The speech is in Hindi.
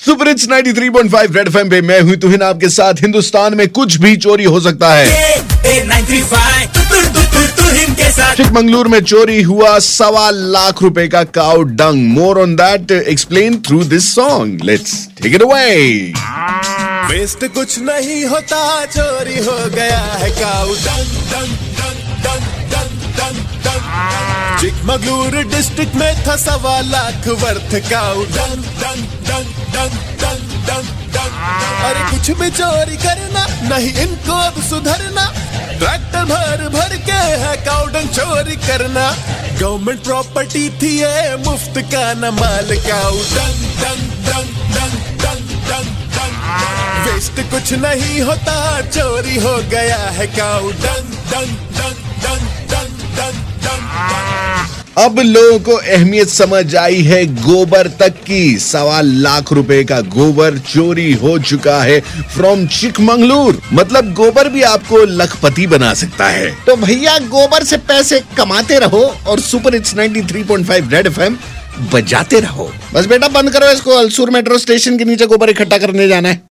सुपर इट्स 93.5 रेड एफएम पे मैं हूँ तुहिन आपके साथ हिंदुस्तान में कुछ भी चोरी हो सकता है। चिकमंगलूर में चोरी हुआ सवा लाख रुपए का cow dung. More on that explain through this song let's take it away waste कुछ नहीं होता चोरी हो गया है cow dung dung dung dung dung dung. Chikmagalur district में था सवा लाख वर्थ डंग अरे कुछ भी चोरी करना नहीं इनको अब सुधरना ट्रैक्टर भर भर के है काउडंग चोरी करना गवर्नमेंट प्रॉपर्टी थी ये मुफ़्त का न माल काउ वेस्ट कुछ नहीं होता चोरी हो गया है काउ डंग डंग डंग डंग अब लोगों को अहमियत समझ आई है गोबर तक की। सवा लाख रुपए का गोबर चोरी हो चुका है फ्रॉम चिकमंगलूर। मतलब गोबर भी आपको लखपति बना सकता है। तो भैया गोबर से पैसे कमाते रहो और सुपर इट्स 93.5 रेड एफएम बजाते रहो। बस बेटा बंद करो इसको। अलसूर मेट्रो स्टेशन के नीचे गोबर इकट्ठा करने जाना है।